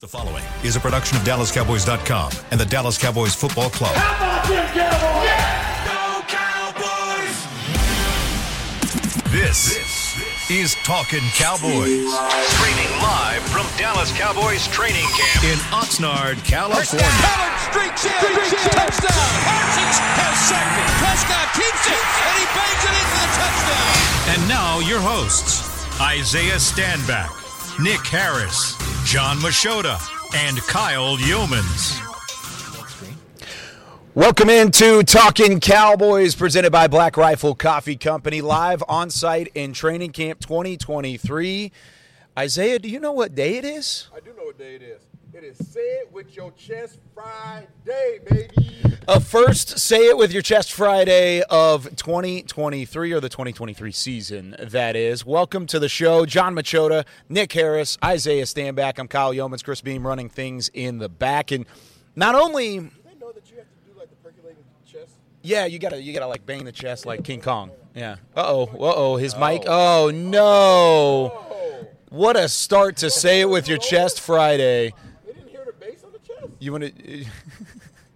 The following is a production of DallasCowboys.com and the Dallas Cowboys Football Club. How about them Cowboys? Go Cowboys! This, is Talking Cowboys. Streaming live from Dallas Cowboys training camp in Oxnard, California. Pollard streaks in. Touchdown. Parsons has sacked it. Prescott keeps it, and he bangs it into the touchdown. And now your hosts, Isaiah Stanback, Nick Harris, John Machota, and Kyle Youmans. Welcome into Talking Cowboys, presented by Black Rifle Coffee Company, live on site in Training Camp 2023. Isaiah, do you know what day it is? I do know what day it is. It is Say It With Your Chest Friday, baby. A first Say It With Your Chest Friday of 2023, or the 2023 season, that is. Welcome to the show. John Machota, Nick Harris, Isaiah Stanback. I'm Kyle Youmans, Chris Beam running things in the back. And not only Do they know that you have to do like the percolating chest? Yeah, you gotta you gotta like bang the chest like King Kong. Yeah. Uh oh. Uh oh. His mic. Oh no. Oh, What a start to say it with your chest Friday. they didn't hear the bass on the chest. You want to?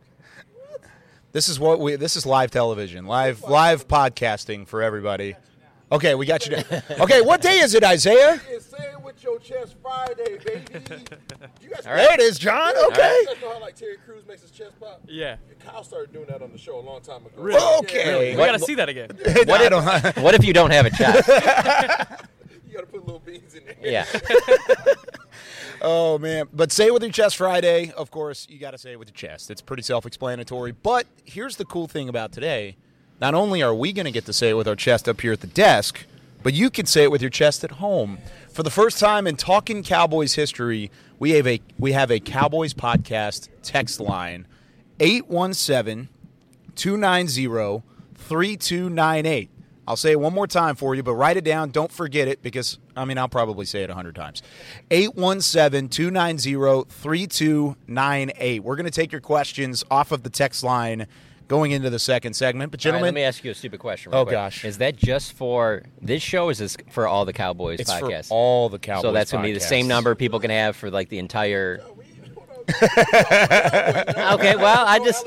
this is what we. This is live television, live live podcasting for everybody. Okay, we got you. down. Okay, what day is it, Isaiah? It's Say It With Your Chest Friday, baby. You guys, There it is, John. Okay. You guys know how like Terry Crews makes his chest pop? Yeah. Kyle started doing that on the show a long time ago. Really? Okay. We gotta see that again. What I don't. What if you don't have a chest? You gotta put little beans in there. yeah. Oh man! But say it with your chest Friday. Of course, you got to say it with your chest. It's pretty self-explanatory. But here's the cool thing about today: not only are we going to get to say it with our chest up here at the desk, but you can say it with your chest at home. For the first time in Talking Cowboys history, we have a we have a Cowboys podcast text line 817 290 3298. I'll say it one more time for you, but write it down. Don't forget it because, I mean, I'll probably say it 100 times. 817 290 3298. We're going to take your questions off of the text line going into the second segment. But, All right, gentlemen, let me ask you a stupid question. Oh, quick. gosh. Is that just for this show? Is this for all the Cowboys it's podcasts? all the Cowboys so that's gonna be the same number people can have for like the entire. okay, well, I just.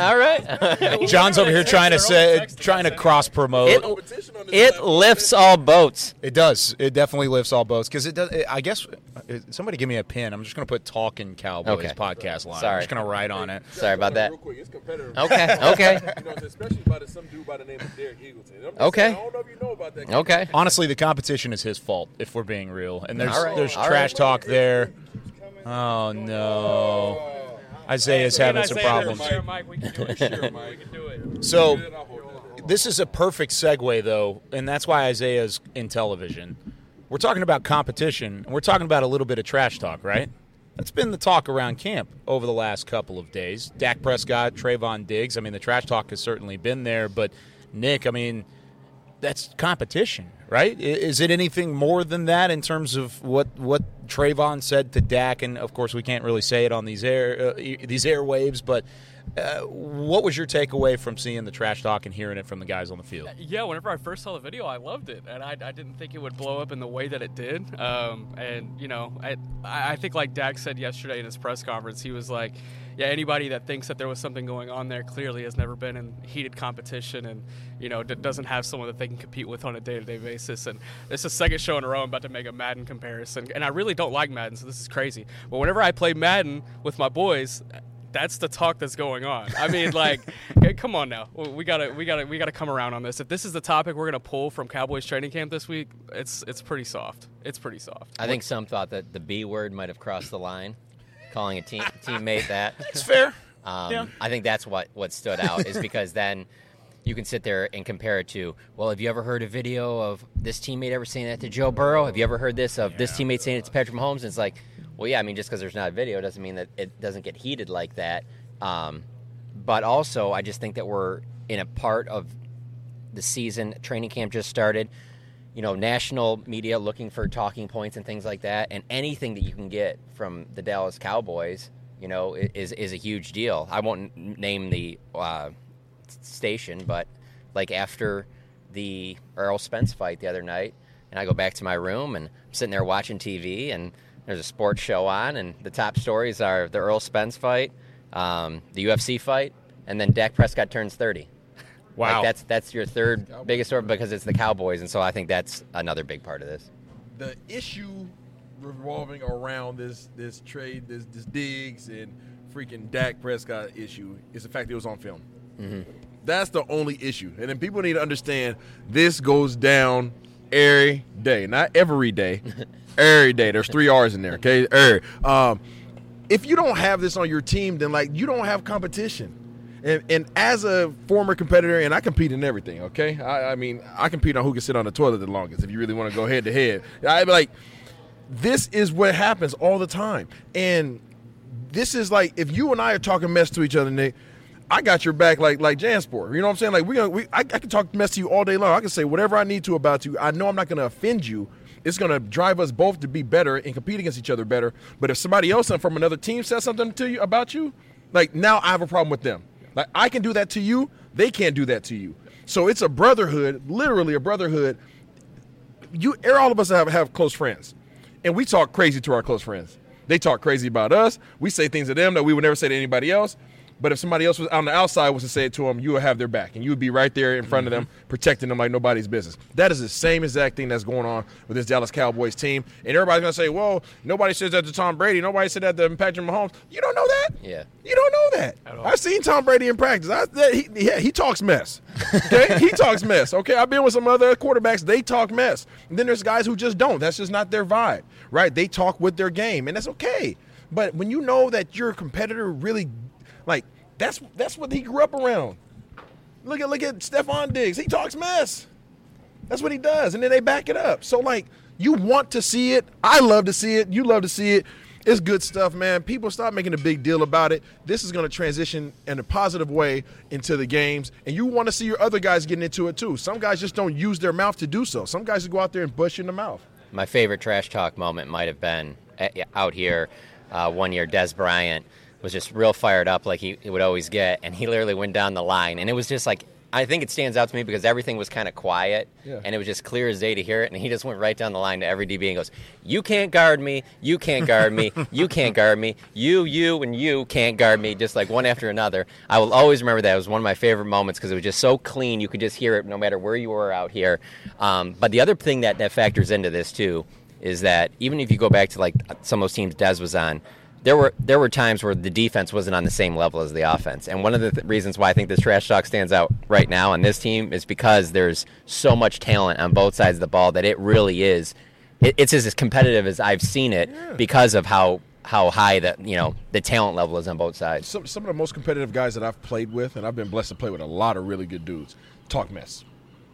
All right. John's over here trying to say, trying to cross promote. It, Competition on this it lifts all boats. It does. It definitely lifts all boats because it does. It, I guess uh, somebody give me a pin. I'm just going to put "Talking Cowboys" Okay. podcast line. Sorry. I'm just going to write on it. Sorry about that. Real quick, it's competitive. Okay, okay. You know, especially by the, some dude by the name of Derek Eagleton. Okay. saying, I don't know if you know about that. guy. Okay. Honestly, the competition is his fault if we're being real. And there's All right. there's All trash right. talk there. Oh no, Isaiah's having some problems. Mike, we can do it. Sure, Mike, we can do it. So this is a perfect segue though, and that's why Isaiah's in television. We're talking about competition, and we're talking about a little bit of trash talk, right? That's been the talk around camp over the last couple of days. Dak Prescott, Trevon Diggs. I mean, the trash talk has certainly been there, but Nick, I mean, that's competition, right? Is it anything more than that in terms of what what Trevon said to Dak? And of course, we can't really say it on these air uh, these airwaves, but uh, what was your takeaway from seeing the trash talk and hearing it from the guys on the field? Yeah, whenever I first saw the video, I loved it, and I, I didn't think it would blow up in the way that it did. Um, and you know, I I think like Dak said yesterday in his press conference, he was like, "Yeah, anybody that thinks that there was something going on there clearly has never been in heated competition, and you know, d- doesn't have someone that they can compete with on a day-to-day basis." And this is the second show in a row I'm about to make a Madden comparison, and I really don't like Madden, so this is crazy. But whenever I play Madden with my boys. That's the talk that's going on. I mean, like, come on now. We gotta, we gotta, we gotta come around on this. If this is the topic we're gonna pull from Cowboys training camp this week, it's it's pretty soft. It's pretty soft. I think some thought that the B word might have crossed the line, calling a team, teammate that. It's fair. Um, Yeah. I think that's what, what stood out is because then you can sit there and compare it to, well, have you ever heard a video of this teammate ever saying that to Joe Burrow? Have you ever heard this of this teammate saying it to Patrick Mahomes? And it's like, well, yeah, I mean, just because there's not a video doesn't mean that it doesn't get heated like that. Um, but also, I just think that we're in a part of the season. Training camp just started. You know, national media looking for talking points and things like that, and anything that you can get from the Dallas Cowboys, you know, is is a huge deal. I won't name the uh, station, but like after the Errol Spence fight the other night, and I go back to my room and I'm sitting there watching TV, and there's a sports show on, and the top stories are the Errol Spence fight, um, the UFC fight, and then Dak Prescott turns 30. Wow. Like that's that's your third biggest story because it's the Cowboys, and so I think that's another big part of this. the issue revolving around this this trade, this this Diggs and freaking Dak Prescott issue is the fact that it was on film. That's the only issue, and then people need to understand this goes down every day, not every day, every day. There's three R's in there, okay? Every. Um, if you don't have this on your team, then like you don't have competition. And, and as a former competitor, and I compete in everything, okay? I, I mean, I compete on who can sit on the toilet the longest. If you really want to go head to head, I like this is what happens all the time. And this is like if you and I are talking mess to each other, Nick, I got your back like like Jansport. You know what I'm saying? Like we we I, I can talk mess to you all day long. I can say whatever I need to about you. I know I'm not gonna offend you. It's gonna drive us both to be better and compete against each other better. But if somebody else from another team says something to you about you, like now I have a problem with them. Like I can do that to you, they can't do that to you. So it's a brotherhood, literally a brotherhood. You er, all of us have have close friends and we talk crazy to our close friends. They talk crazy about us. We say things to them that we would never say to anybody else. But if somebody else was on the outside was to say it to them, you would have their back, and you would be right there in front of them, mm-hmm. protecting them like nobody's business. That is the same exact thing that's going on with this Dallas Cowboys team. And everybody's gonna say, "Well, nobody says that to Tom Brady. Nobody said that to Patrick Mahomes." You don't know that. Yeah. You don't know that. I've seen Tom Brady in practice. I, that, he, yeah, he talks mess. Okay, he talks mess. Okay, I've been with some other quarterbacks. They talk mess. And then there's guys who just don't. That's just not their vibe, right? They talk with their game, and that's okay. But when you know that your competitor really, like, that's that's what he grew up around. Look at look at Stefon Diggs. He talks mess. That's what he does, and then they back it up. So like, you want to see it. I love to see it. You love to see it. It's good stuff, man. People stop making a big deal about it. This is going to transition in a positive way into the games, and you want to see your other guys getting into it too. Some guys just don't use their mouth to do so. Some guys just go out there and bush in the mouth. My favorite trash talk moment might have been uh, out here uh, one year. Dez Bryant was just real fired up, like he, he would always get, and he literally went down the line, and it was just like. I think it stands out to me because everything was kind of quiet, Yeah. and it was just clear as day to hear it. And he just went right down the line to every DB and goes, "You can't guard me. You can't guard me. You can't guard me. You, you, and you can't guard me." Just like one after another. I will always remember that. It was one of my favorite moments because it was just so clean. You could just hear it no matter where you were out here. Um, but the other thing that that factors into this too is that even if you go back to like some of those teams Dez was on, there were there were times where the defense wasn't on the same level as the offense. And one of the th- reasons why I think this trash talk stands out right now on this team is because there's so much talent on both sides of the ball that it really is. It, it's as competitive as I've seen it because of how how high the you know the talent level is on both sides. Some some of the most competitive guys that I've played with, and I've been blessed to play with a lot of really good dudes, talk mess.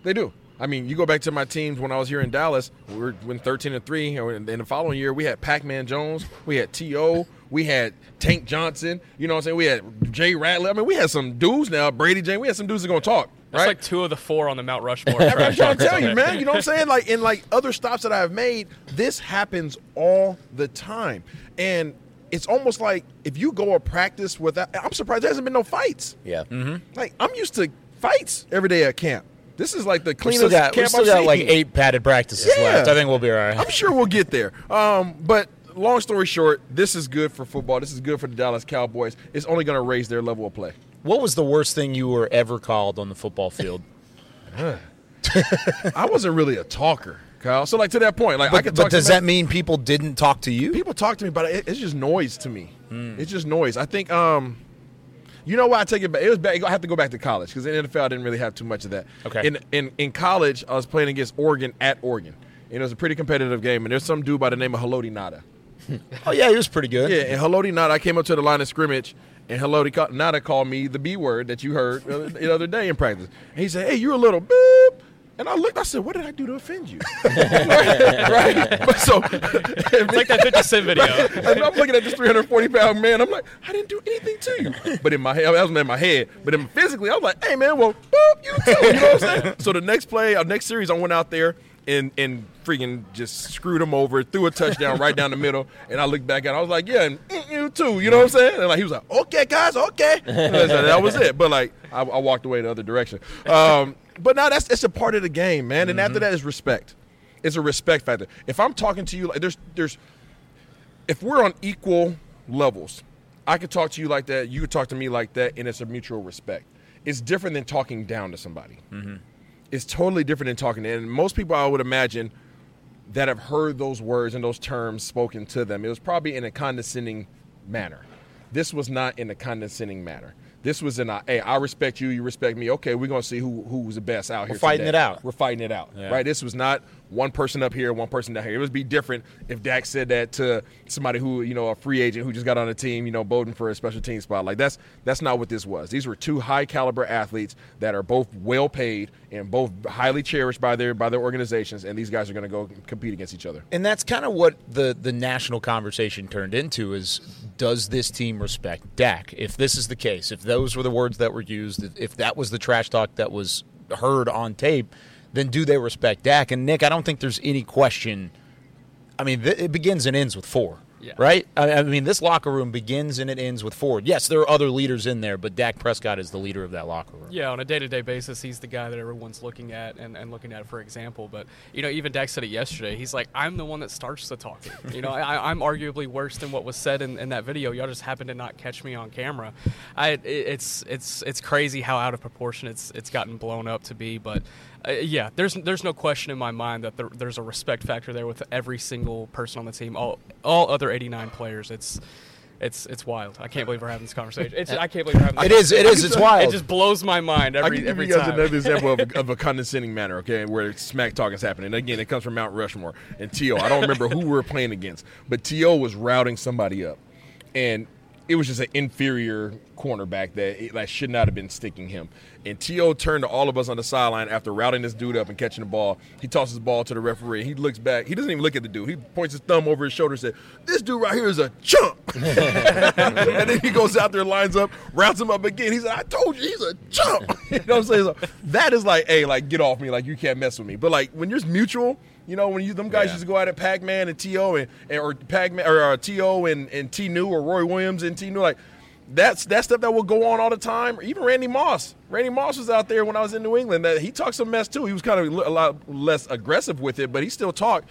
They do. I mean, you go back to my teams when I was here in Dallas. We were win thirteen and three, and in the following year we had Pac-Man Jones, we had To, we had Tank Johnson. You know what I'm saying? We had Jay Ratliff. I mean, we had some dudes now. Bradie James. We had some dudes that gonna talk. That's right? like two of the four on the Mount Rushmore. I'm trash trying to tell you, man. You know what I'm saying? Like in like other stops that I've made, this happens all the time, and it's almost like if you go a practice without, I'm surprised there hasn't been no fights. Yeah. Mm-hmm. Like I'm used to fights every day at camp. This is like the We cleanest still got, we camp still I've got seen. like eight padded practices Yeah. left. I think we'll be all right. I'm sure we'll get there. Um, but long story short, this is good for football. This is good for the Dallas Cowboys. It's only going to raise their level of play. What was the worst thing you were ever called on the football field? I wasn't really a talker, Kyle. So like to that point, like I but could but does that mean people didn't talk to you? people talk to me, but it, it's just noise to me. Hmm. It's just noise. I think, um, you know why I take it back? It was back. I have to go back to college because in NFL I didn't really have too much of that. Okay. In in in college, I was playing against Oregon at Oregon. And it was a pretty competitive game, and there's some dude by the name of Haloti Ngata. Oh yeah, he was pretty good. Yeah, and Haloti Ngata, I came up to the line of scrimmage, and Haloti Ngata called me the B word that you heard the other day in practice. And he said, "Hey, you're a little boop." And I looked. I said, "What did I do to offend you?" right? But so, It's like that 50 Cent video. and I'm looking at this 340 pound man. I'm like, I didn't do anything to you. But in my head, that was in my head. But in physically, I was like, hey man, well, boop, you too. You know what I'm saying? So the next play, our next series, I went out there and and freaking just screwed him over, threw a touchdown right down the middle. And I looked back at, it, I was like, yeah, and mm, you too. You know what I'm saying? And like he was like, okay, guys, okay. So that was it. But like, I, I walked away the other direction. Um, but now that's it's a part of the game, man. And after mm-hmm. that is respect. It's a respect factor. If I'm talking to you, like there's there's if we're on equal levels, I could talk to you like that, you could talk to me like that, and it's a mutual respect. It's different than talking down to somebody. Mm-hmm. It's totally different than talking. And most people, I would imagine, that have heard those words and those terms spoken to them, it was probably in a condescending manner. This was not in a condescending manner. This was an hey, I respect you, you respect me. Okay, we're gonna see who who's the best out here. We're fighting today. it out. We're fighting it out, Yeah. right? This was not one person up here, one person down here. It would be different if Dak said that to somebody who, you know, a free agent who just got on a team, you know, Bowden for a special team spot. Like that's that's not what this was. These were two high caliber athletes that are both well paid and both highly cherished by their by their organizations, and these guys are going to go compete against each other. And that's kind of what the the national conversation turned into is does this team respect Dak? If this is the case, if those were the words that were used, if- if that was the trash talk that was heard on tape, then do they respect Dak? And Nick, I don't think there's any question. I mean, th- it begins and ends with four. Yeah. Right? I I mean, this locker room begins and it ends with Ford. Yes, there are other leaders in there, but Dak Prescott is the leader of that locker room. Yeah, on a day-to-day basis, he's the guy that everyone's looking at and, and looking at for example. But you know, even Dak said it yesterday. He's like, "I'm the one that starts the talking." You know, I, I'm arguably worse than what was said in, in that video. Y'all just happened to not catch me on camera. I, it, it's it's it's crazy how out of proportion it's it's gotten blown up to be. But uh, yeah, there's there's no question in my mind that there, there's a respect factor there with every single person on the team, all all other 89 players. It's it's it's wild. I can't believe we're having this conversation. It's, I can't believe we're having. It This is. It is. It's wild. it just blows my mind I every can give every you guys time. another example of, of a condescending manner, okay, where smack talk is happening. And again, it comes from Mount Rushmore and T.O. I don't remember who we were playing against, but T.O. was routing somebody up. And it was just an inferior cornerback that, that should not have been sticking him. And T.O. turned to all of us on the sideline after routing this dude up and catching the ball. He tosses the ball to the referee. He looks back. He doesn't even look at the dude. He points his thumb over his shoulder and said, This dude right here is a chump. and then he goes out there, lines up, routes him up again. He said, I told you he's a chump. you know what I'm saying? So that is like, hey, like get off me, like you can't mess with me. But like when you're mutual, you know, when you them guys Yeah. used to go out at Pac-Man and T.O. and, and or Pac-Man or uh, T.O. and, and T. New or Roy Williams and T. New, like that's that stuff that will go on all the time. Even Randy Moss. Randy Moss was out there when I was in New England. That he talked some mess too. He was kind of a lot less aggressive with it, but he still talked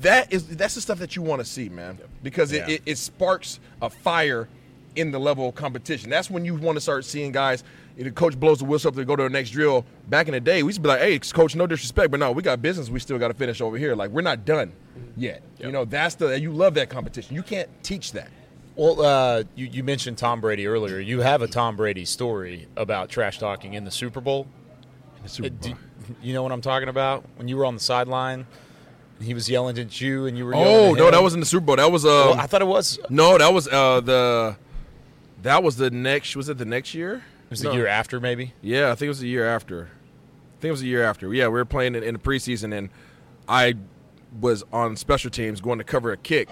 that is that's the stuff that you want to see, man, because it, Yeah. it, it sparks a fire in the level of competition. That's when you want to start seeing guys. You know, coach blows the whistle up to go to the next drill. Back in the day, we used to be like, "Hey, coach, no disrespect, but no, we got business. We still got to finish over here. Like we're not done yet. You know, that's the you love that competition. You can't teach that. Well, uh, you, you mentioned Tom Brady earlier. You have a Tom Brady story about trash talking in the Super Bowl. The Uh, do- you know what I'm talking about? When you were on the sideline, he was yelling at you, and you were. yelling Oh no, that wasn't the Super Bowl. That was um, Well, I thought it was. No, that was uh the that was the next. Was it the next year? Was No. the year after, maybe. Yeah, I think it was the year after. I think it was the year after. Yeah, we were playing in, in the preseason, and I was on special teams going to cover a kick.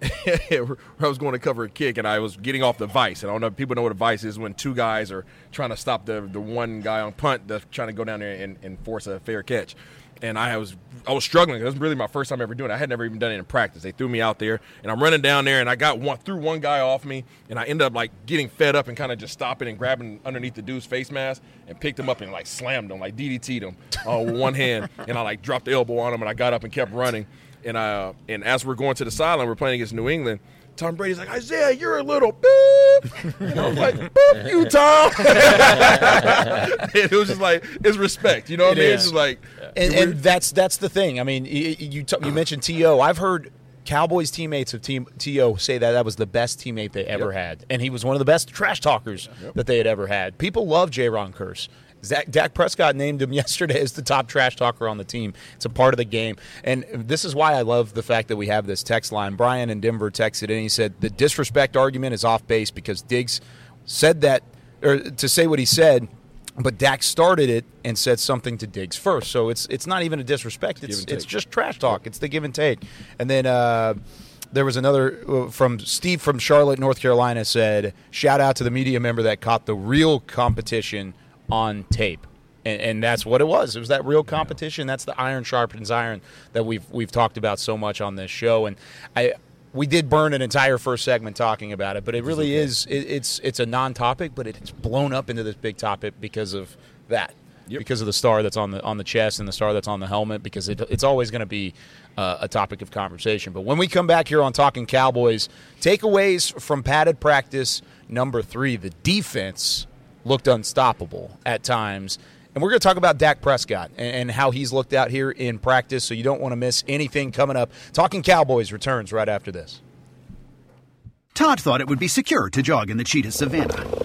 I was going to cover a kick, and I was getting off the vice. And I don't know if people know what a vice is when two guys are trying to stop the the one guy on punt that's trying to go down there and, and force a fair catch. And I was I was struggling. It was really my first time ever doing it. I had never even done it in practice. They threw me out there, and I'm running down there, and I got one threw one guy off me, and I ended up like getting fed up and kind of just stopping and grabbing underneath the dude's face mask and picked him up and like slammed him, like DDT'd him uh, with one hand, and I like dropped the elbow on him, and I got up and kept running. And I uh, and as we're going to the sideline, we're playing against New England. Tom Brady's like, Isaiah, you're a little boop. And I was like, boop you, Tom. it was just like, it's respect. You know what It I mean? is. It's just like, And, and that's that's the thing. I mean, y- y- you t- you mentioned To. I've heard Cowboys teammates of team To say that that was the best teammate they ever Yep. had, and he was one of the best trash talkers that they had ever had. People love J. Ron Curse. Zach, Dak Prescott named him yesterday as the top trash talker on the team. It's a part of the game, and this is why I love the fact that we have this text line. Brian in Denver texted in. He said the disrespect argument is off base because Diggs said that, or to say what he said. But Dak started it and said something to Diggs first, so it's it's not even a disrespect. It's and it's just trash talk. It's the give and take. And then uh, there was another uh, from Steve from Charlotte, North Carolina. Said shout out to the media member that caught the real competition on tape. And, and that's what it was. It was that real competition. That's the iron sharpens iron that we've we've talked about so much on this show. And I we did burn an entire first segment talking about it, but it really is it, it's it's a non-topic, but it's blown up into this big topic because of that. because of the star that's on the on the chest and the star that's on the helmet because it, it's always going to be uh, a topic of conversation. But when we come back here on Talking Cowboys, takeaways from padded practice number three: the defense looked unstoppable at times. And we're going to talk about Dak Prescott and, how he's looked out here in practice, so you don't want to miss anything coming up. Talking Cowboys returns right after this. Todd thought it would be secure to jog in the cheetah savannah.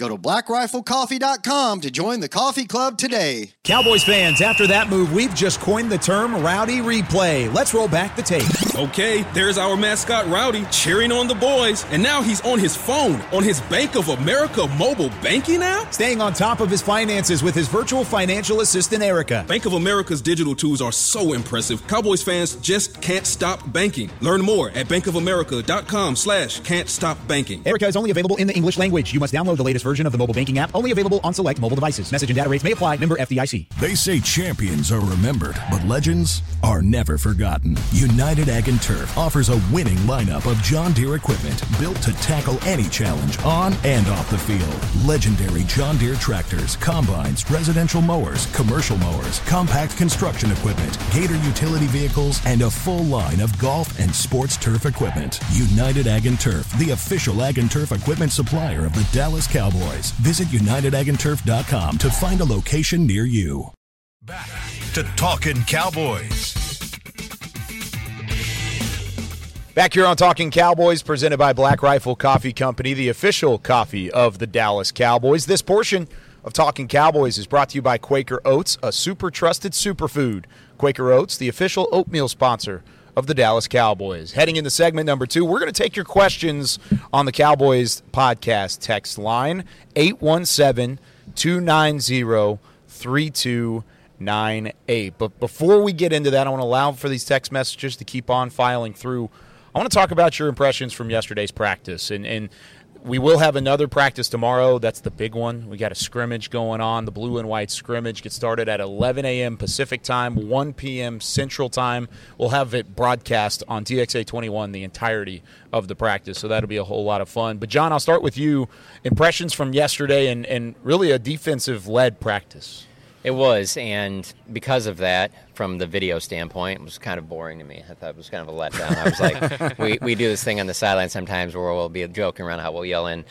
Go to blackriflecoffee.com to join the coffee club today. Cowboys fans, after that move, we've just coined the term Rowdy Replay. Let's roll back the tape. Okay, there's our mascot Rowdy cheering on the boys, and now he's on his phone on his Bank of America mobile banking app? Staying on top of his finances with his virtual financial assistant, Erica. Bank of America's digital tools are so impressive. Cowboys fans just can't stop banking. Learn more at bankofamerica.com slash can't stop banking. Erica is only available in the English language. You must download the latest version of the mobile banking app, only available on select mobile devices. Message and data rates may apply. Member FDIC. They say champions are remembered, but legends are never forgotten. United Ag and Turf offers a winning lineup of John Deere equipment built to tackle any challenge on and off the field. Legendary John Deere tractors, combines, residential mowers, commercial mowers, compact construction equipment, Gator utility vehicles, and a full line of golf and sports turf equipment. United Ag and Turf, the official Ag and Turf equipment supplier of the Dallas Cowboys. Visit UnitedAgAndTurf.com to find a location near you. Back to Talking Cowboys. Back here on Talking Cowboys, presented by Black Rifle Coffee Company, the official coffee of the Dallas Cowboys. This portion of Talking Cowboys is brought to you by Quaker Oats, a super trusted superfood. Quaker Oats, the official oatmeal sponsor of the Dallas Cowboys. Heading into segment number two, we're going to take your questions on the Cowboys podcast text line 817 290 3298. But before we get into that, I want to allow for these text messages to keep on filing through. I want to talk about your impressions from yesterday's practice. And, and we will have another practice tomorrow. That's the big one. We got a scrimmage going on. The blue and white scrimmage gets started at 11 a.m. Pacific time, 1 p.m. Central time. We'll have it broadcast on DXA 21 the entirety of the practice, so that'll be a whole lot of fun. But John, I'll start with you. Impressions from yesterday and, and really a defensive led practice. It was, and because of that, from the video standpoint, it was kind of boring to me. I thought it was kind of a letdown. I was like, we, we do this thing on the sideline sometimes where we'll be joking around how we'll yell in,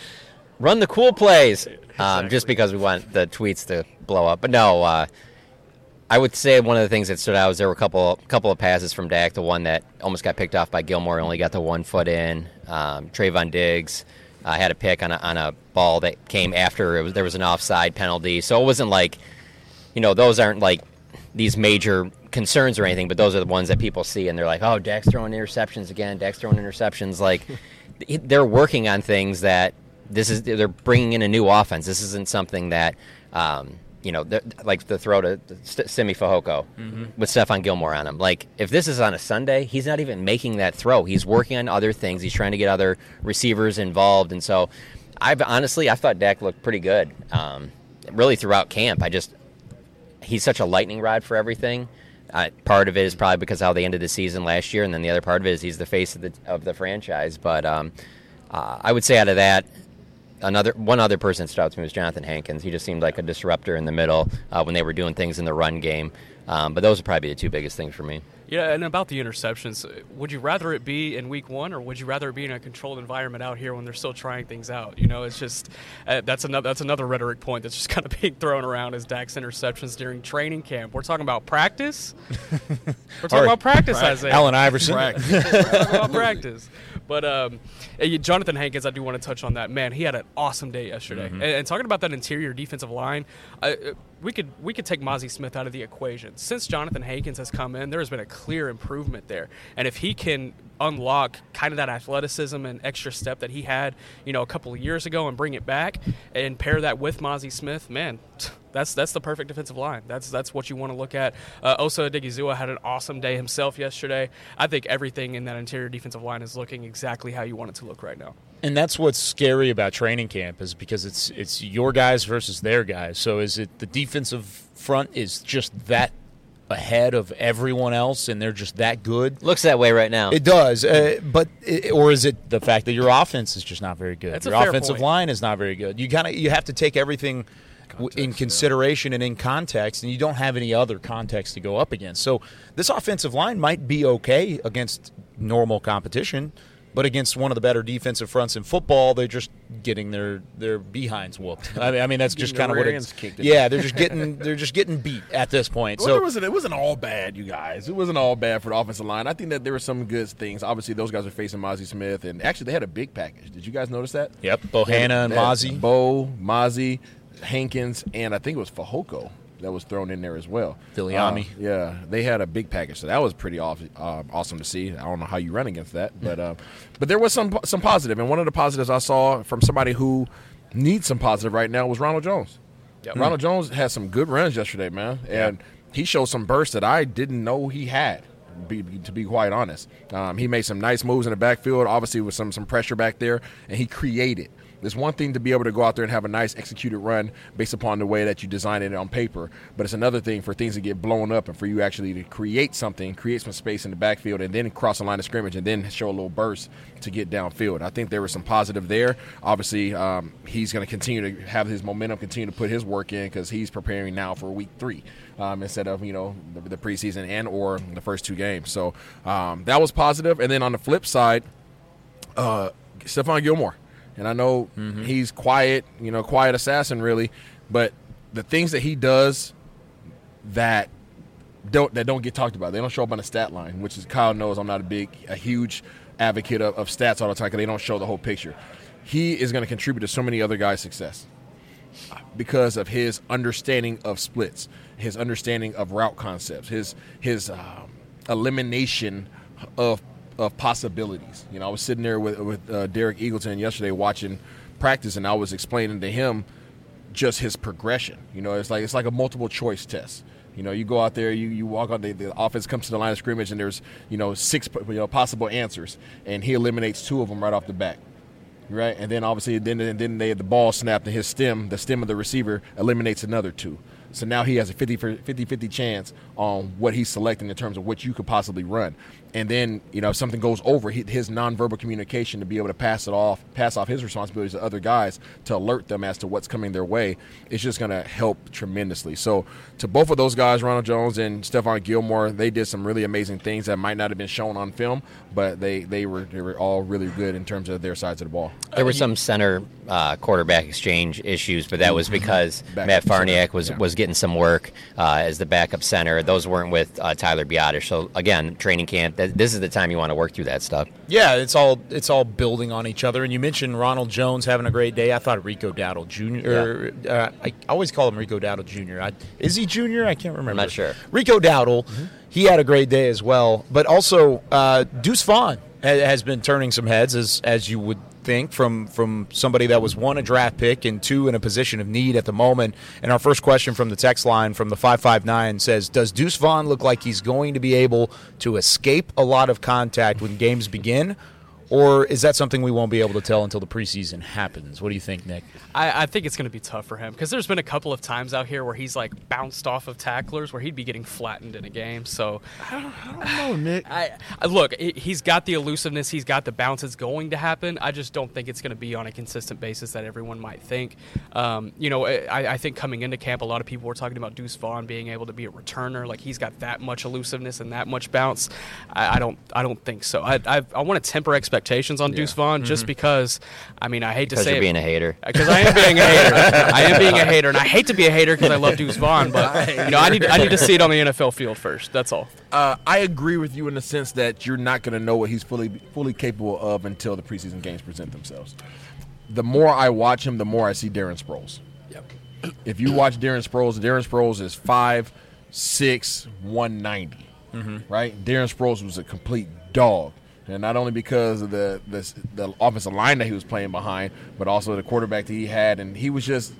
run the cool plays, um, just because we want the tweets to blow up. But no, uh, I would say one of the things that stood out was there were a couple couple of passes from Dak. The one that almost got picked off by Gilmore and only got the one foot in. Um, Trevon Diggs uh, had a pick on a, on a ball that came after was, there was an offside penalty. So it wasn't like, you know, those aren't like these major concerns or anything, but those are the ones that people see and they're like, oh, Dak's throwing interceptions again. Dak's throwing interceptions. Like they're working on things that this is they're bringing in a new offense. This isn't something that. Um, you know, like the throw to Simi Fehoko mm-hmm. with Stephon Gilmore on him. Like, if this is on a Sunday, he's not even making that throw. He's working on other things. He's trying to get other receivers involved. And so, I've honestly, I thought Dak looked pretty good, um, really throughout camp. I just, he's such a lightning rod for everything. Uh, part of it is probably because how they ended the season last year, and then the other part of it is he's the face of the of the franchise. But um, uh, I would say out of that, another one other person that stood out to me was Johnathan Hankins. He just seemed like a disruptor in the middle uh, when they were doing things in the run game. Um, but those would probably be the two biggest things for me. Yeah, and about the interceptions, would you rather it be in week one, or would you rather it be in a controlled environment out here when they're still trying things out? You know, it's just uh, that's another that's another rhetoric point that's just kind of being thrown around as Dak's interceptions during training camp. We're talking about practice. We're talking about practice, Right. Isaiah. Allen Iverson. We're talking about practice. But um, Johnathan Hankins, I do want to touch on that. Man, he had an awesome day yesterday. Mhm. And, and talking about that interior defensive line, uh, uh, we could we could take Mazi Smith out of the equation. Since Johnathan Hankins has come in, there has been a clear improvement there. And if he can unlock kind of that athleticism and extra step that he had, you know, a couple of years ago and bring it back and pair that with Mazi Smith, man, that's that's the perfect defensive line. That's that's what you want to look at. Uh, Osa Odighizuwa had an awesome day himself yesterday. I think everything in that interior defensive line is looking exactly how you want it to look right now. And that's what's scary about training camp is because it's it's your guys versus their guys. So is it the defensive front is just that ahead of everyone else and they're just that good? Looks that way right now. It does, uh, but it, or is it the fact that your offense is just not very good? That's a your fair offensive point. line is not very good. You kind of you have to take everything w in consideration and in context, and you don't have any other context to go up against. So this offensive line might be okay against normal competition, but against one of the better defensive fronts in football, they're just getting their their behinds whooped. I mean, I mean that's just kind of what rear it's. ends kicked in. Yeah, they're just getting they're just getting beat at this point. Well, So there wasn't, it wasn't all bad, you guys. It wasn't all bad for the offensive line. I think that there were some good things. Obviously, those guys are facing Mazi Smith, and actually, they had a big package. Did you guys notice that? Yep, Bohanna and they Mazi. Bo, Mazi, Hankins, and I think it was Fehoko that was thrown in there as well. Viliami. Uh, yeah, they had a big package, so that was pretty aw- uh, awesome to see. I don't know how you run against that, but uh, but there was some some positive. and one of the positives I saw from somebody who needs some positive right now was Ronald Jones. Yep. Ronald Jones had some good runs yesterday, man, and he showed some bursts that I didn't know he had. Be, to be quite honest, um, he made some nice moves in the backfield. Obviously, with some some pressure back there, and he created. It's one thing to be able to go out there and have a nice executed run based upon the way that you design it on paper, but it's another thing for things to get blown up and for you actually to create something, create some space in the backfield, and then cross the line of scrimmage and then show a little burst to get downfield. I think there was some positive there. Obviously, um, he's going to continue to have his momentum, continue to put his work in because he's preparing now for week three um, instead of you know the, the preseason and or the first two games. So um, that was positive. And then on the flip side, uh, Stephon Gilmore. And I know he's quiet, you know, quiet assassin really, but the things that he does that don't that don't get talked about, they don't show up on the stat line. Which is Kyle knows I'm not a big, a huge advocate of, of stats all the time because they don't show the whole picture. He is going to contribute to so many other guys' success because of his understanding of splits, his understanding of route concepts, his his um, elimination of of possibilities. You know, I was sitting there with with uh, Derek Eagleton yesterday watching practice, and I was explaining to him just his progression. You know, it's like it's like a multiple choice test. You know, you go out there, you, you walk on the, the offense comes to the line of scrimmage, and there's you know six you know possible answers, and he eliminates two of them right off the bat right? And then obviously, then then they the ball snapped and his stem, the stem of the receiver, eliminates another two. So now he has a 50 50 50 chance on what he's selecting in terms of what you could possibly run. And then, you know, if something goes over, his nonverbal communication to be able to pass it off, pass off his responsibilities to other guys to alert them as to what's coming their way, is just going to help tremendously. So, to both of those guys, Ronald Jones and Stephon Gilmore, they did some really amazing things that might not have been shown on film, but they, they, were, they were all really good in terms of their sides of the ball. There were some center uh, quarterback exchange issues, but that was because Matt Farniok was, yeah. was getting some work uh, as the backup center. Those weren't with uh, Tyler Biadasz. So again, training camp. That, this is the time you want to work through that stuff. Yeah, it's all it's all building on each other. And you mentioned Ronald Jones having a great day. I thought Rico Dowdle Jr. Uh, I always call him Rico Dowdle Jr. I, is he Jr.? I can't remember. I'm not sure. Rico Dowdle, he had a great day as well. But also uh, Deuce Vaughn has been turning some heads, as as you would think from from somebody that was one a draft pick and two in a position of need at the moment. And our first question from the text line from the five five nine says, "Does Deuce Vaughn look like he's going to be able to escape a lot of contact when games begin?" Or is that something we won't be able to tell until the preseason happens? What do you think, Nick? I, I think it's going to be tough for him because there's been a couple of times out here where he's like bounced off of tacklers where he'd be getting flattened in a game. So I don't know, Nick. I, I look, he- he's got the elusiveness, he's got the bounce. It's going to happen. I just don't think it's going to be on a consistent basis that everyone might think. Um, you know, I, I think coming into camp, a lot of people were talking about Deuce Vaughn being able to be a returner. Like he's got that much elusiveness and that much bounce. I, I don't, I don't think so. I, I, I want to temper expectations on Deuce Vaughn just Mhm. because. I mean, I hate to Because say you're it- being a hater. because I am being a hater. I am being a hater, and I hate to be a hater because I love Deuce Vaughn, but you know, I need I need to see it on the NFL field first. That's all. Uh, I agree with you in the sense that you're not going to know what he's fully fully capable of until the preseason games present themselves. The more I watch him, the more I see Darren Sproles. Yep. If you watch Darren Sproles, Darren Sproles is five, six, one ninety. Mhm. Right? Darren Sproles was a complete dog. And not only because of the, the the offensive line that he was playing behind, but also the quarterback that he had, and he was just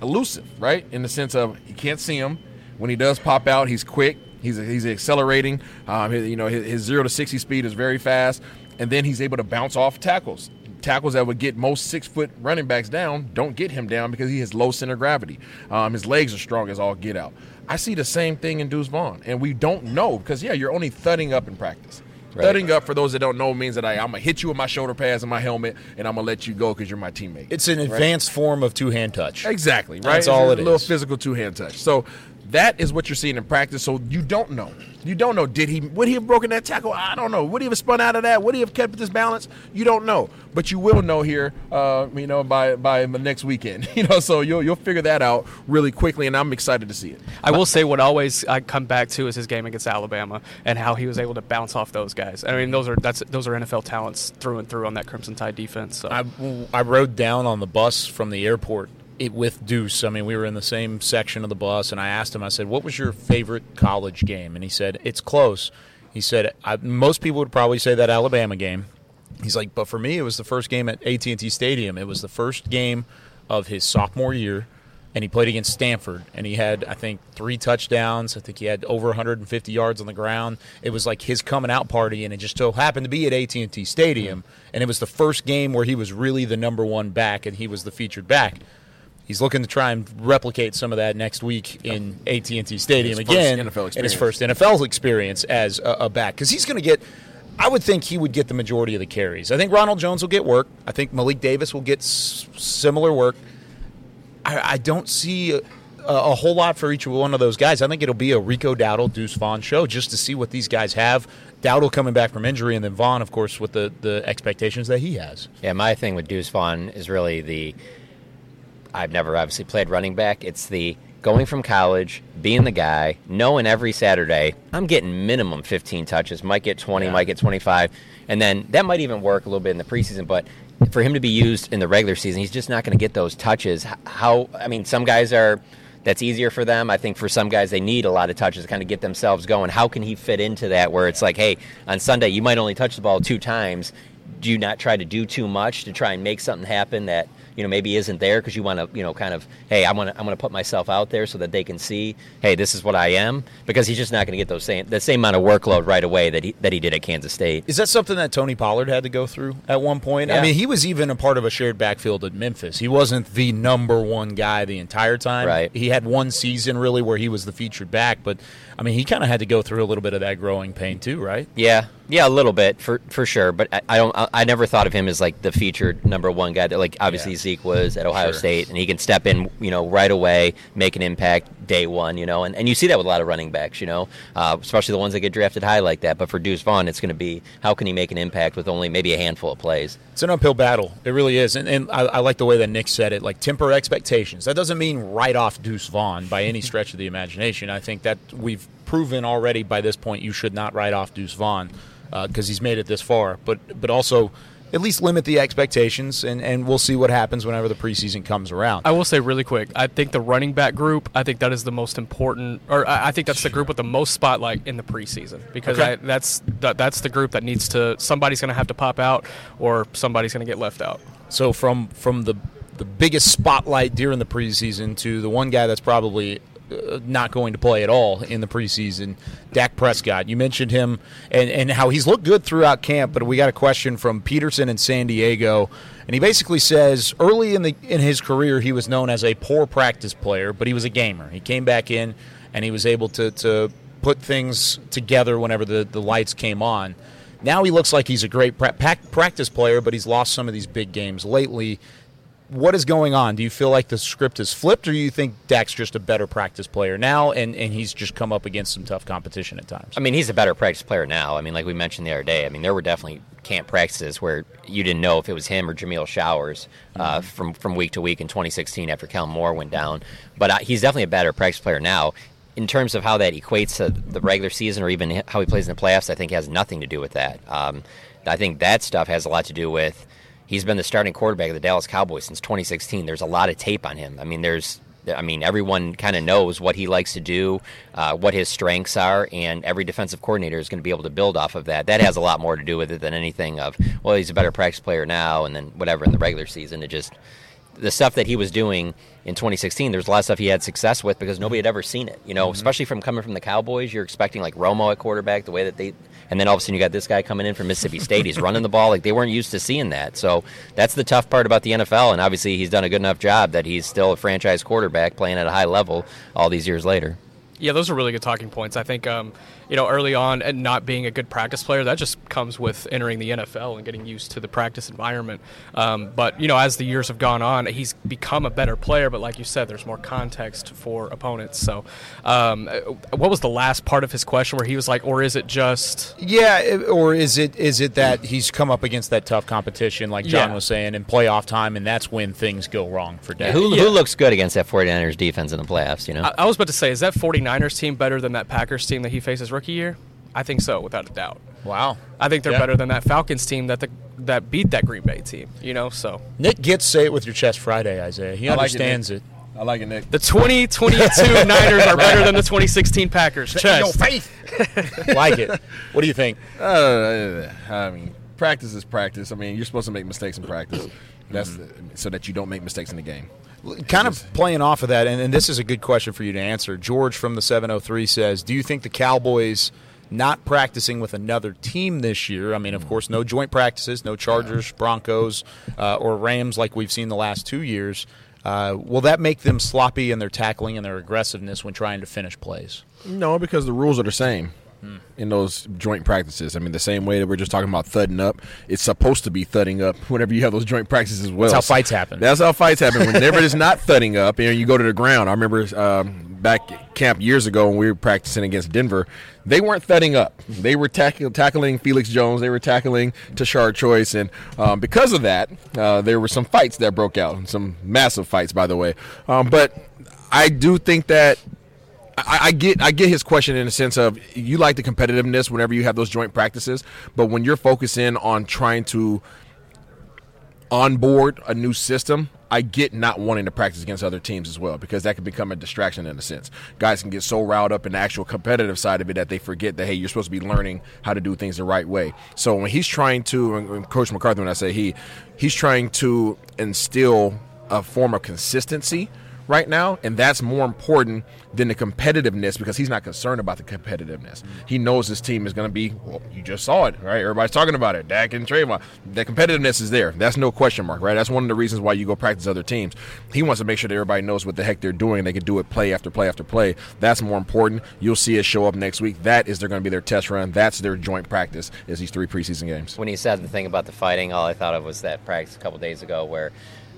elusive, right? In the sense of you can't see him when he does pop out. He's quick. He's he's accelerating. Um, you know his, his zero to sixty speed is very fast, and then he's able to bounce off tackles. Tackles that would get most six foot running backs down don't get him down because he has low center gravity. Um, his legs are strong as all get out. I see the same thing in Deuce Vaughn, and we don't know because yeah, you're only thudding up in practice. Right. Thudding up for those that don't know means that I, I'm gonna hit you with my shoulder pads and my helmet, and I'm gonna let you go because you're my teammate. It's an Right? advanced form of two hand touch. Exactly, right? That's all it is. A little physical two hand touch. So that is what you're seeing in practice. So you don't know. You don't know. Did he would he have broken that tackle? I don't know. Would he have spun out of that? Would he have kept his balance? You don't know. But you will know here, uh, you know, by by the next weekend. You know, so you'll you'll figure that out really quickly, and I'm excited to see it. I will say what always I come back to is his game against Alabama and how he was able to bounce off those guys. I mean, those are that's those are NFL talents through and through on that Crimson Tide defense. So I, I rode down on the bus from the airport it, with Deuce. I mean, we were in the same section of the bus, and I asked him, I said, What was your favorite college game? And he said, It's close. He said, Most people would probably say that Alabama game. He's like, But for me, it was the first game at AT&T Stadium. It was the first game of his sophomore year. And he played against Stanford, and he had, I think, three touchdowns. I think he had over 150 yards on the ground. It was like his coming out party, and it just so happened to be at AT&T Stadium. And it was the first game where he was really the number one back, and he was the featured back. He's looking to try and replicate some of that next week in AT&T Stadium His first again, NFL in his first NFL experience as a, a back, because he's going to get. I would think he would get the majority of the carries. I think Ronald Jones will get work. I think Malik Davis will get s- similar work. I, I don't see a, a whole lot for each one of those guys. I think it'll be a Rico Dowdle, Deuce Vaughn show just to see what these guys have. Dowdle coming back from injury, and then Vaughn, of course, with the, the expectations that he has. Yeah, my thing with Deuce Vaughn is really the. I've never obviously played running back. It's the going from college, being the guy, knowing every Saturday I'm getting minimum 15 touches, might get 20, might get 25, and then that might even work a little bit in the preseason. But for him to be used in the regular season, he's just not going to get those touches. How? I mean, some guys are. That's easier for them. I think for some guys, they need a lot of touches to kind of get themselves going. How can he fit into that where it's like, hey, on Sunday, you might only touch the ball two times. Do you not try to do too much to try and make something happen that you know maybe isn't there because you want to you know kind of hey I want to I'm going to put myself out there so that they can see hey this is what I am because he's just not going to get those same the same amount of workload right away that he that he did at Kansas State. Is that something that Tony Pollard had to go through at one point? I mean, he was even a part of a shared backfield at Memphis. He wasn't the number one guy the entire time. Right. He had one season really where he was the featured back, but I mean, he kind of had to go through a little bit of that growing pain too, right? Yeah, yeah, a little bit for for sure. But I, I don't. I, I never thought of him as like the featured number one guy. That like obviously Zeke was at Ohio Sure. State, and he can step in, you know, right away, make an impact day one, you know, and, and you see that with a lot of running backs, you know, uh, especially the ones that get drafted high like that. But for Deuce Vaughn, it's going to be how can he make an impact with only maybe a handful of plays. It's an uphill battle. It really is. And, and I, I like the way that Nick said it, like temper expectations. That doesn't mean write off Deuce Vaughn by any stretch of the imagination. I think that we've proven already by this point you should not write off Deuce Vaughn because he's made it this far. But but also at least limit the expectations, and, and we'll see what happens whenever the preseason comes around. I will say really quick. I think the running back group. I think that is the most important, or I I think that's the group with the most spotlight in the preseason because Okay. I, that's that, that's the group that needs to. Somebody's going to have to pop out, or somebody's going to get left out. So from from the the biggest spotlight during the preseason to the one guy that's probably Uh, not going to play at all in the preseason. Dak Prescott, you mentioned him and, and how he's looked good throughout camp, but we got a question from Peterson in San Diego, and he basically says early in the in his career he was known as a poor practice player, but he was a gamer. He came back in and he was able to to put things together whenever the, the lights came on. Now he looks like he's a great pra- practice player, but he's lost some of these big games lately what is going on? Do you feel like the script is flipped, or do you think Dak's just a better practice player now, and, and he's just come up against some tough competition at times? I mean, he's a better practice player now. I mean, like we mentioned the other day, I mean, there were definitely camp practices where you didn't know if it was him or Jameill Showers uh, mm-hmm. from from week to week in 2016 after Kellen Moore went down. But uh, he's definitely a better practice player now. In terms of how that equates to the regular season or even how he plays in the playoffs, I think has nothing to do with that. Um, I think that stuff has a lot to do with He's been the starting quarterback of the Dallas Cowboys since 2016. There's a lot of tape on him. I mean, there's I mean, everyone kind of knows what he likes to do, uh, what his strengths are, and every defensive coordinator is going to be able to build off of that. That has a lot more to do with it than anything of, well, he's a better practice player now, and then whatever in the regular season. It just, the stuff that he was doing in 2016, there's a lot of stuff he had success with because nobody had ever seen it. You know, mm-hmm. especially from coming from the Cowboys, you're expecting like Romo at quarterback, the way that they and then all of a sudden you got this guy coming in from Mississippi State. He's running the ball like they weren't used to seeing that. So that's the tough part about the NFL. And obviously he's done a good enough job that he's still a franchise quarterback playing at a high level all these years later. Yeah, those are really good talking points. I think um, you know, early on and not being a good practice player, that just comes with entering the NFL and getting used to the practice environment. Um, but, you know, as the years have gone on, he's become a better player. But like you said, there's more context for opponents. So, um, what was the last part of his question where he was like, or is it just. Yeah, or is it is it that he's come up against that tough competition, like John yeah. was saying, in playoff time, and that's when things go wrong for Dak? Who, yeah. who looks good against that 49ers defense in the playoffs, you know? I, I was about to say, is that 49ers team better than that Packers team that he faces rookie year? I think so, without a doubt. Wow. I think they're yeah. better than that Falcons team that the, that beat that Green Bay team. You know, so Nick gets say it with your chest Friday, Isaiah. He I understands like it, it. I like it, Nick. The 2022 Niners are better than the 2016 Packers. Chest. No faith. like it. What do you think? Uh, I mean, practice is practice. I mean, you're supposed to make mistakes in practice. That's mm-hmm. so that you don't make mistakes in the game. Kind of playing off of that, and, and this is a good question for you to answer. George from the 703 says, "Do you think the Cowboys?" not practicing with another team this year. I mean, of course, no joint practices, no Chargers, Broncos, uh, or Rams like we've seen the last two years. Uh, will that make them sloppy in their tackling and their aggressiveness when trying to finish plays? No, because the rules are the same in those joint practices. I mean, the same way that we're just talking about thudding up, it's supposed to be thudding up whenever you have those joint practices as well. That's how fights happen. That's how fights happen. Whenever it's not thudding up and you go to the ground. I remember um, back camp years ago when we were practicing against Denver, they weren't thudding up. They were tack- tackling Felix Jones. They were tackling Tashard Choice. And um, because of that, uh, there were some fights that broke out, some massive fights, by the way. Um, but I do think that I, I, get I get his question in the sense of you like the competitiveness whenever you have those joint practices, but when you're focusing on trying to onboard a new system, I get not wanting to practice against other teams as well because that can become a distraction in a sense. Guys can get so riled up in the actual competitive side of it that they forget that hey, you're supposed to be learning how to do things the right way. So when he's trying to, and Coach McCarthy, when I say he, he's trying to instill a form of consistency right now, and that's more important than the competitiveness because he's not concerned about the competitiveness. He knows his team is going to be. Well, you just saw it, right? Everybody's talking about it. Dak and Trevon. The competitiveness is there. That's no question mark, right? That's one of the reasons why you go practice other teams. He wants to make sure that everybody knows what the heck they're doing. They can do it play after play after play. That's more important. You'll see it show up next week. That is they're going to be their test run. That's their joint practice. Is these three preseason games. When he said the thing about the fighting, all I thought of was that practice a couple days ago where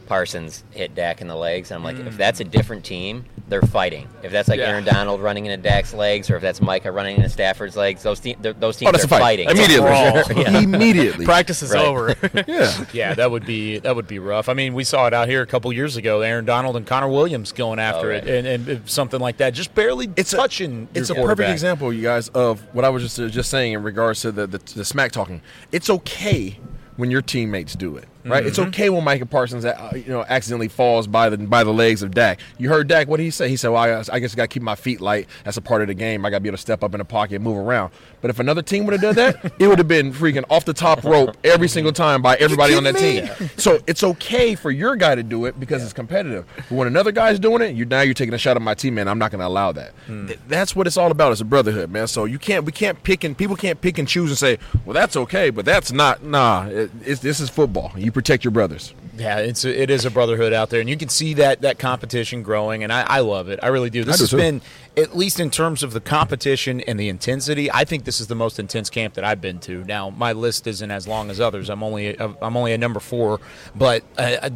Parsons hit Dak in the legs. And I'm like, mm. if that's a different team, they're fighting. If that's like yeah. Aaron Donald running into Dak's legs, or if that's Micah running into Stafford's legs, those te- those teams oh, are fighting immediately. yeah. Immediately, practice is right. over. yeah, yeah, that would be that would be rough. I mean, we saw it out here a couple years ago. Aaron Donald and Connor Williams going after oh, right. it, and, and, something like that, just barely it's touching. A, it's a perfect example, you guys, of what I was just just saying in regards to the, the the smack talking. It's okay when your teammates do it right? It's Mhm. okay when Micah Parsons, uh, you know, accidentally falls by the by the legs of Dak. You heard Dak. What did he say? He said, "Well, I, I guess I got to keep my feet light. That's a part of the game. I got to be able to step up in the pocket and move around." But if another team would have done that, it would have been freaking off the top rope every single time by everybody on that kidding team. So it's okay for your guy to do it because it's competitive. But when another guy's doing it, you now you're taking a shot at my team, man. I'm not going to allow that. Th- That's what it's all about. It's a brotherhood, man. So you can't we can't pick and people can't pick and choose and say, well, that's okay, but that's not. Nah, it, it's, this is football. You protect your brothers. Yeah, it's a, it is a brotherhood out there, and you can see that that competition growing, and I, I love it. I really do. This do has too. been, at least in terms of the competition and the intensity, I think this is the most intense camp that I've been to. Now, my list isn't as long as others. I'm only a, I'm only a number four, but I, I,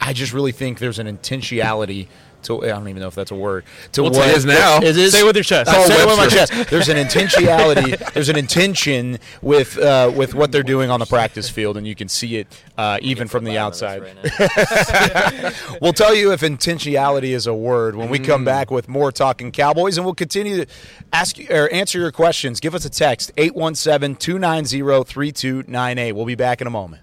I just really think there's an intentionality. To, I don't even know if that's a word. To Well, what it is now. It is. Say it with your chest. I Paul say it with my chest. There's an intentionality. There's an intention with uh, with what they're doing on the practice field, and you can see it uh, even from the outside. we'll tell you if intentionality is a word when we come Mm. back with more talking Cowboys, and we'll continue to ask you, or answer your questions. Give us a text 817-290-3298. We'll be back in a moment.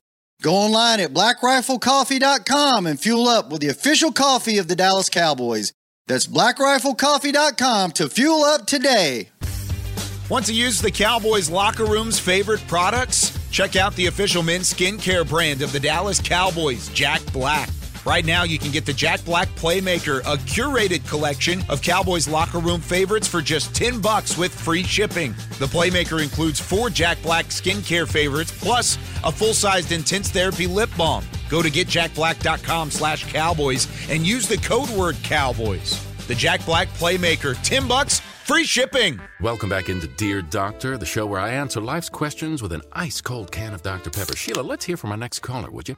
Go online at blackriflecoffee.com and fuel up with the official coffee of the Dallas Cowboys. That's blackriflecoffee.com to fuel up today. Want to use the Cowboys locker room's favorite products? Check out the official men's skincare brand of the Dallas Cowboys, Jack Black. Right now, you can get the Jack Black Playmaker, a curated collection of Cowboys locker room favorites for just 10 bucks with free shipping. The Playmaker includes four Jack Black skincare favorites plus a full-sized intense therapy lip balm. Go to getjackblack.com slash cowboys and use the code word cowboys. The Jack Black Playmaker, 10 bucks, free shipping. Welcome back into Dear Doctor, the show where I answer life's questions with an ice cold can of Dr. Pepper. Sheila, let's hear from our next caller, would you?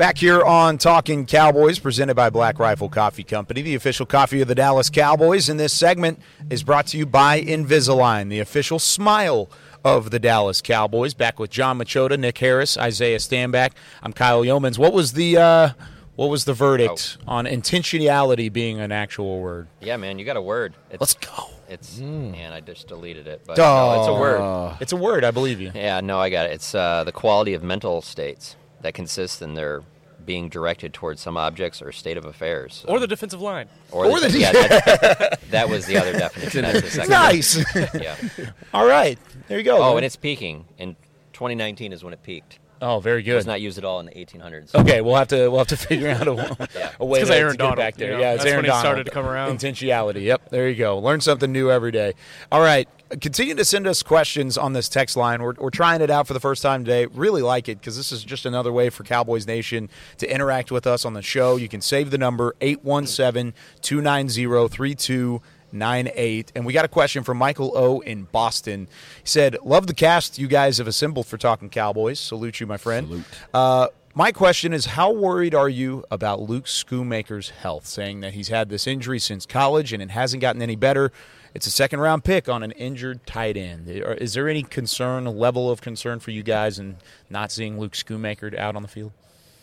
Back here on Talking Cowboys, presented by Black Rifle Coffee Company, the official coffee of the Dallas Cowboys. And this segment is brought to you by Invisalign, the official smile of the Dallas Cowboys. Back with John Machota, Nick Harris, Isaiah Stanback. I'm Kyle Youmans. What was the uh, what was the verdict on intentionality being an actual word? Yeah, man, you got a word. It's, Let's go. It's and I just deleted it, but no, it's a word. It's a word. I believe you. Yeah, no, I got it. It's uh, the quality of mental states that consists in their being directed towards some objects or state of affairs. Or the defensive line. Or, Or the, the- yeah, that, that was the other definition. That's the second. Nice. Yeah. All right. There you go. Oh, man. and it's peaking. In 2019 is when it peaked. Oh, very It good. was not used at all in the 1800s. Okay, we'll have to we'll have to figure out a, a way to, Aaron to get Donald, back there. you know, yeah, it's that's Aaron when he Donald. started to come around. Intentionality. Yep, there you go. Learn something new every day. All right, continue to send us questions on this text line. We're, we're trying it out for the first time today. Really like it because this is just another way for Cowboys Nation to interact with us on the show. You can save the number 817 290 3298. And we got a question from Michael O. in Boston. He said, Love the cast you guys have assembled for Talking Cowboys. Salute you, my friend. Salute. Uh, my question is How worried are you about Luke Schoonmaker's health? Saying that he's had this injury since college and it hasn't gotten any better. It's a second round pick on an injured tight end. Is there any concern, a level of concern for you guys in not seeing Luke Schoonmaker out on the field?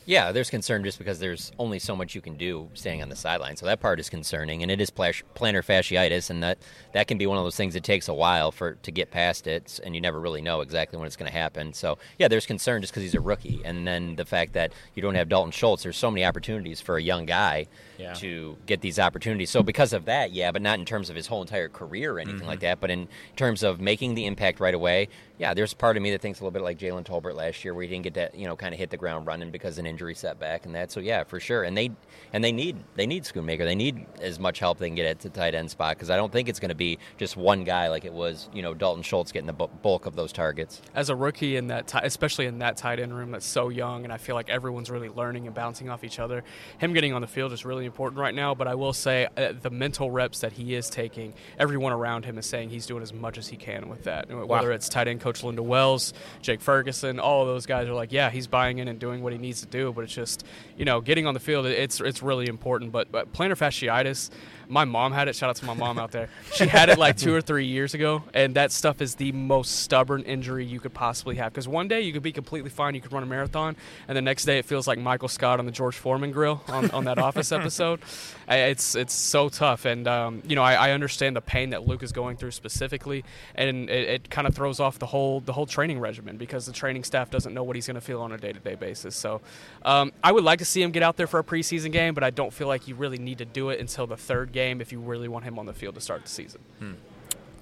Yeah, there's concern just because there's only so much you can do staying on the sideline. So that part is concerning, and it is plantar fasciitis, and that that can be one of those things that takes a while for to get past it, and you never really know exactly when it's going to happen. So yeah, there's concern just because he's a rookie, and then the fact that you don't have Dalton Schultz. There's so many opportunities for a young guy Yeah. to get these opportunities. So because of that, yeah, but not in terms of his whole entire career or anything like mm-hmm. that, but in terms of making the impact right away. Yeah, there's part of me that thinks a little bit like Jalen Tolbert last year, where he didn't get to you know kind of hit the ground running because an injury setback and that. So yeah, for sure. And they and they need they need Schoonmaker. They need as much help they can get at the tight end spot because I don't think it's going to be just one guy like it was you know Dalton Schultz getting the bulk of those targets. as a rookie in that, ti- especially in that tight end room that's so young, and I feel like everyone's really learning and bouncing off each other. Him getting on the field is really important right now. But I will say uh, the mental reps that he is taking, everyone around him is saying he's doing as much as he can with that. Whether it's tight end coach Lunda Wells, Jake Ferguson, all of those guys are like, yeah, he's buying in and doing what he needs to do. But it's just, you know, getting on the field, it's it's really important. But, but plantar fasciitis. My mom had it. Shout out to my mom out there. She had it like two or three years ago, and that stuff is the most stubborn injury you could possibly have. Because one day you could be completely fine, you could run a marathon, and the next day it feels like Michael Scott on the George Foreman grill on, on that Office episode. It's it's so tough, and um, you know I, I understand the pain that Luke is going through specifically, and it, it kind of throws off the whole the whole training regimen because the training staff doesn't know what he's going to feel on a day to day basis. So um, I would like to see him get out there for a preseason game, but I don't feel like you really need to do it until the third game if you really want him on the field to start the season.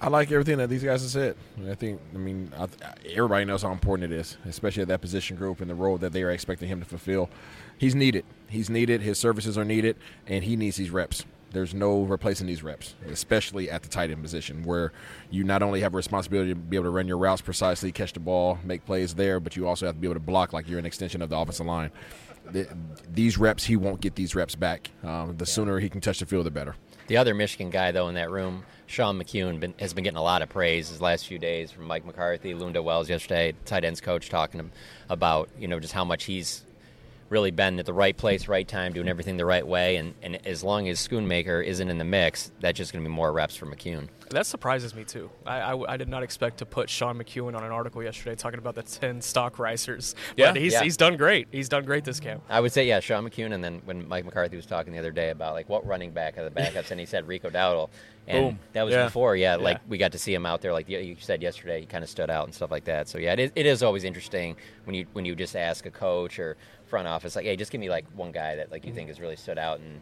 I like everything that these guys have said. I think, I mean, I, everybody knows how important it is, especially at that position group and the role that they are expecting him to fulfill. He's needed. He's needed. His services are needed, and he needs these reps. There's no replacing these reps, especially at the tight end position, where you not only have a responsibility to be able to run your routes precisely, catch the ball, make plays there, but you also have to be able to block like you're an extension of the offensive line. The, these reps, he won't get these reps back. Um, the sooner he can touch the field, the better. The other Michigan guy, though, in that room, Sean McKeon, been, has been getting a lot of praise his last few days from Mike McCarthy, Lunda Wells yesterday, tight ends coach, talking about you know just how much he's really been at the right place, right time, doing everything the right way. And, and as long as Schoonmaker isn't in the mix, that's just going to be more reps for McKeon. That surprises me too. I, I, I did not expect to put Sean McKeon on an article yesterday talking about the ten stock risers. Yeah. but he's Yeah. he's done great. He's done great this camp. I would say, yeah, Sean McKeon. And then when Mike McCarthy was talking the other day about like what running back are the backups, and he said Rico Dowdle. And Boom. that was Yeah. before, yeah, like we got to see him out there, like you you said yesterday, he kind of stood out and stuff like that. So yeah, it is, it is always interesting when you when you just ask a coach or front office, like, hey, just give me like one guy that like you think has really stood out, and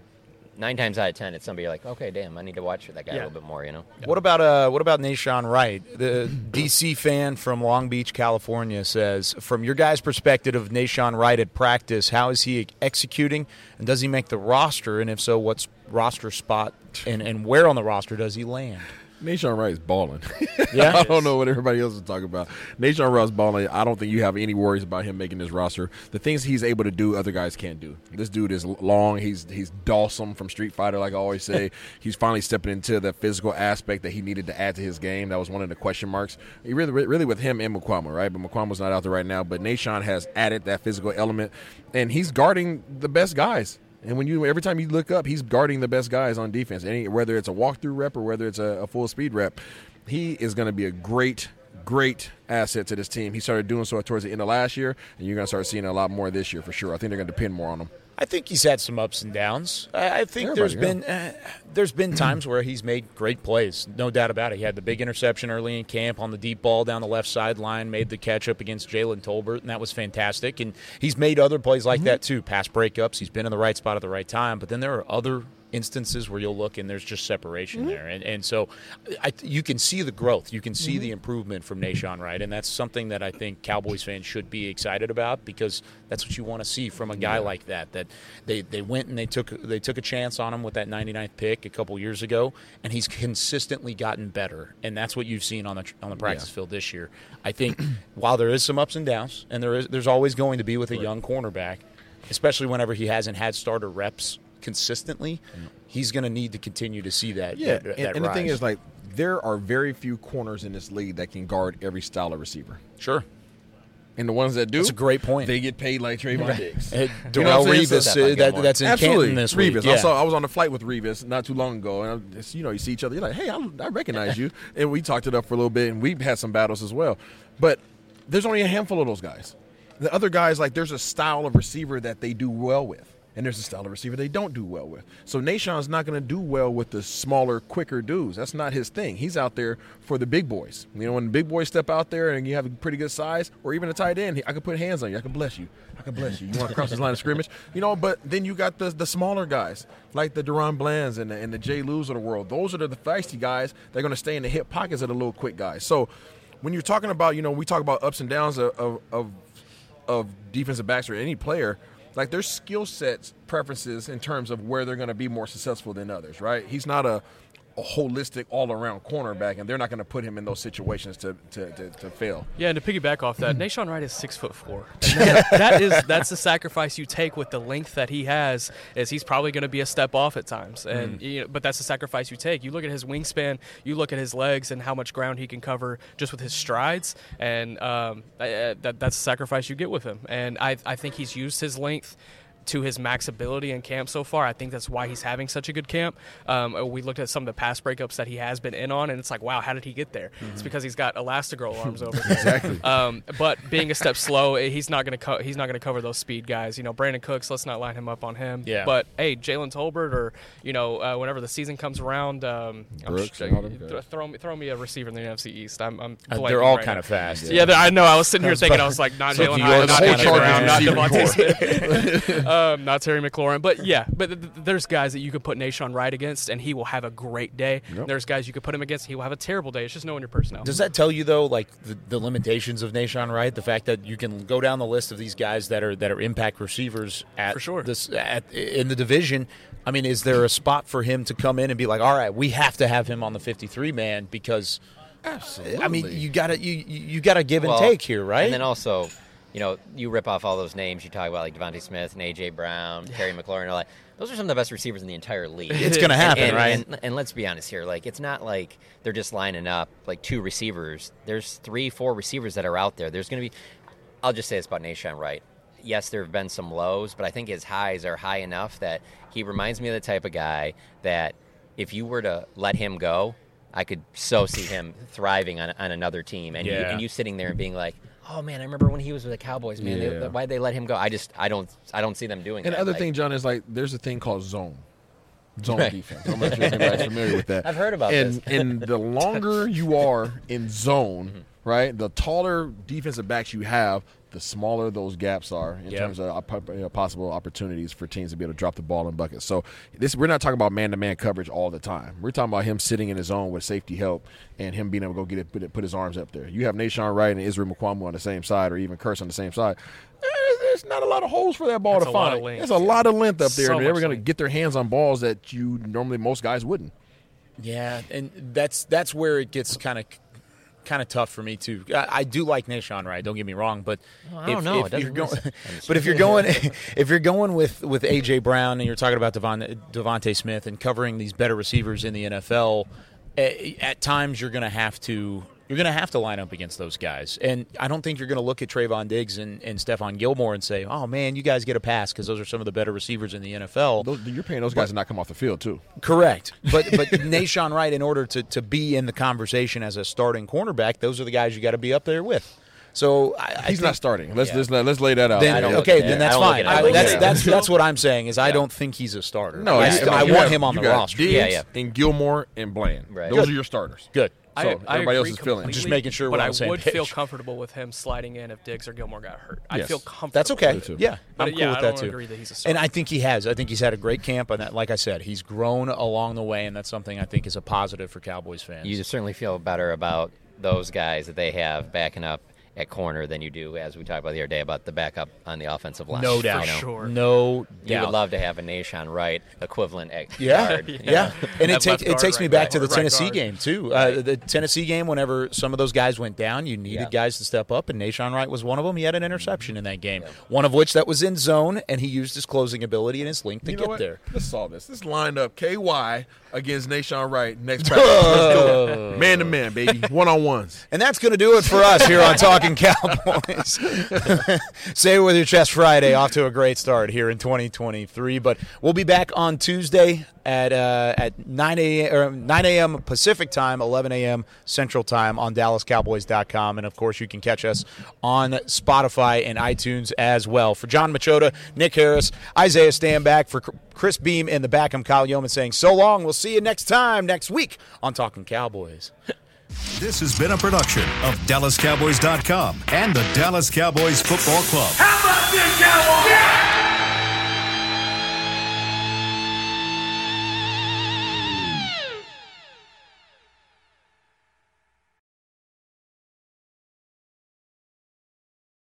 nine times out of ten, it's somebody you're like, okay, damn, I need to watch that guy Yeah. a little bit more, you know. What about uh what about Nahshon Wright? The DC fan from Long Beach, California says, from your guys' perspective of Nahshon Wright at practice, how is he executing and does he make the roster? And if so, what's roster spot and, and where on the roster does he land? Nahshon Wright is balling. Yeah? I don't know what everybody else is talking about. Nahshon Wright's balling. I don't think you have any worries about him making this roster. The things he's able to do, other guys can't do. This dude is long. He's he's Dhalsim from Street Fighter, like I always say. he's finally stepping into the physical aspect that he needed to add to his game. That was one of the question marks. He really, really with him and Mukuamu, right? But Mukuamu's not out there right now. But Nahshon has added that physical element, and he's guarding the best guys. And when you every time you look up, he's guarding the best guys on defense. Any whether it's a walkthrough rep or whether it's a, a full speed rep, he is going to be a great, great asset to this team. He started doing so towards the end of last year, and you're going to start seeing a lot more this year for sure. I think they're going to depend more on him. I think he's had some ups and downs. I, I think Everybody, there's been uh, there's been times where he's made great plays, no doubt about it. He had the big interception early in camp on the deep ball down the left sideline, made the catch up against Jalen Tolbert, and that was fantastic. And he's made other plays like that too, pass breakups. He's been in the right spot at the right time. But then there are other instances where you'll look and there's just separation mm-hmm. there, and and so I, you can see the growth, you can see the mm-hmm. improvement from Nahshon Wright, and that's something that I think Cowboys fans should be excited about because that's what you want to see from a guy Yeah. like that. That they, they went and they took they took a chance on him with that 99th pick a couple years ago, and he's consistently gotten better, and that's what you've seen on the on the practice Yeah. field this year. I think while there is some ups and downs, and there is there's always going to be with a young cornerback, especially whenever he hasn't had starter reps consistently, he's going to need to continue to see that. Yeah, that, and, that and the thing is, like, there are very few corners in this league that can guard every style of receiver. Sure. And the ones that do, That's a great point. They get paid like Trevon Diggs. Uh, You know Darrelle what I'm saying? Revis, So- uh, that, that's in Absolutely, Canton this Revis. week. I saw. I was on a flight with Revis not too long ago, and I, it's, you know, you see each other. You're like, "Hey, I, I recognize you," and we talked it up for a little bit, and we've had some battles as well. But there's only a handful of those guys, The other guys, like, there's a style of receiver that they do well with. And there's a style of receiver they don't do well with. So Nahshon's not going to do well with the smaller, quicker dudes. That's not his thing. He's out there for the big boys. You know, when the big boys step out there and you have a pretty good size, or even a tight end, I can put hands on you. I can bless you. I can bless you. You want to cross this line of scrimmage? You know, but then you got the the smaller guys like the DaRon Blands and the, and the Jay Lewis of the world. Those are the feisty guys. They're going to stay in the hip pockets of the little quick guys. So when you're talking about, you know, we talk about ups and downs of of, of, of defensive backs or any player – like their skill sets preferences in terms of where they're going to be more successful than others, right? He's not a, a holistic all around cornerback, and they're not going to put him in those situations to, to, to, to fail. Yeah, and to piggyback off that, Nahshon Wright is six foot four. That, that is that's the sacrifice you take with the length that he has. Is he's probably going to be a step off at times, and Mm. you know, but that's the sacrifice you take. You look at his wingspan, you look at his legs, and how much ground he can cover just with his strides, and um, that that's the sacrifice you get with him. And I I think he's used his length to his max ability in camp so far. I think that's why he's having such a good camp. Um, we looked at some of the pass breakups that he has been in on, and it's like, wow, how did he get there? It's because he's got Elastigirl arms over there. Exactly. Um, but being a step slow, eh, he's not going to co- he's not going to cover those speed guys. You know, Brandin Cooks. Let's not line him up on him. Yeah. But hey, Jalen Tolbert, or you know, uh, whenever the season comes around, um, Brooks sh- and all them th- throw me throw me a receiver in the NFC East. I'm, I'm Uh, they're all right kind now. of fast. Yeah, they're- I know. I was sitting here thinking, I was like, not So Jalen if you Hyatt, are not whole Brown, not DeVonta Smith, um, not Terry McLaurin. But yeah, but th- th- there's guys that you could put Nahshon Wright against, and he will have a great day. Yep. There's guys you could put him against, he will have a terrible day. It's just knowing your personnel. Does that tell you though, like the, the limitations of Nahshon Wright? The fact that you can go down the list of these guys that are that are impact receivers at For sure. this at, in the division. I mean, is there a spot for him to come in and be like, all right, we have to have him on the fifty-three man because, Absolutely. I mean, you gotta you you you gotta give and Well, take here, right? And then also, you know, you rip off all those names you talk about, like DeVonta Smith and AJ Brown, Terry McLaurin, all that. Those are some of the best receivers in the entire league. It's gonna happen, and- right? And, and let's be honest here, like it's not like they're just lining up like two receivers. There's three, four receivers that are out there. There's going to be. I'll just say this about Nahshon Wright. Yes, there have been some lows, but I think his highs are high enough that he reminds me of the type of guy that if you were to let him go, I could so see him thriving on, on another team, and you, and you sitting there and being like, "Oh man, I remember when he was with the Cowboys, man. Yeah. They, why'd they let him go? I just, I don't, I don't see them doing it. And that." other Like- thing, John, is like there's a thing called zone. Zone Right. defense. I'm not sure if anybody's familiar with that. I've heard about and, this. And the longer you are in zone, Mm-hmm. Right, the taller defensive backs you have, the smaller those gaps are in Yep. terms of you know, possible opportunities for teams to be able to drop the ball in buckets. So this we're not talking about man-to-man coverage all the time. We're talking about him sitting in his zone with safety help and him being able to go get it, put, it, put his arms up there. You have Nahshon Wright and Israel Mukuamu on the same side, or even Curse on the same side. Eh, There's not a lot of holes for that ball That's to find. of. There's a lot of length up there, So and they're much going to get their hands on balls that you normally most guys wouldn't. Yeah, and that's that's where it gets kind of kind of tough for me too. I, I do like Nahshon Wright. Don't get me wrong, but Well, I don't know. It you're going, but if you're going, if you're going with with AJ Brown and you're talking about Devon, DeVonta Smith and covering these better receivers in the NFL, eh, at times you're going to have to. You're going to have to line up against those guys. And I don't think you're going to look at Trevon Diggs and, and Stephon Gilmore and say, oh, man, you guys get a pass because those are some of the better receivers in the NFL. Those, you're paying those guys to not come off the field too. Correct. But but Nahshon Wright, in order to, to be in the conversation as a starting cornerback, those are the guys you got to be up there with. So I, I He's think- not starting. Let's Yeah. let's, let's lay that out. Then, I okay, then that's I fine. I I, that's that's that's what I'm saying is I don't think he's a starter. No, I, I want got- him on the roster. Diggs Yeah, yeah. And Gilmore and Bland. Right. Those Good. are your starters. Good. So I, I else agree is filling. completely, Just making sure but we're on I the same would feel comfortable with him sliding in if Diggs or Gilmore got hurt. I Yes. feel comfortable. That's okay. Too. Yeah, But, I'm cool yeah, with I that don't too. agree that he's a and. I think he has. I think he's had a great camp, and that, like I said, he's grown along the way, and that's something I think is a positive for Cowboys fans. you certainly feel better about those guys that they have backing up at corner than you do, as we talked about the other day, about the backup on the offensive line. no You doubt, know? sure. no You would love to have a Nahshon Wright equivalent at Yeah, guard. yeah, and it, That take, it guard, takes me back guard, to the right Tennessee guard. game too. Uh, the Tennessee game, whenever some of those guys went down, you needed Yeah. guys to step up, and Nahshon Wright was one of them. He had an interception in that game, one of which that was in zone, and he used his closing ability and his length to You know get what? there. Let's solve this. Let's line up KY against Nahshon Wright next practice. Let's do it. Man to man, baby. One on ones. And that's going to do it for us here on Talking Cowboys. Say it with your chest Friday. Off to a great start here in 2023. But we'll be back on Tuesday at uh, at 9 a.m. Or 9 a.m. Pacific time, 11 a.m. Central time on DallasCowboys.com, and of course you can catch us on Spotify and iTunes as well. For John Machota, Nick Harris, Isaiah Stanback, for Chris Beam in the back, I'm Kyle Yeoman saying so long. We'll see you next time next week on Talking Cowboys. This has been a production of DallasCowboys.com and the Dallas Cowboys Football Club.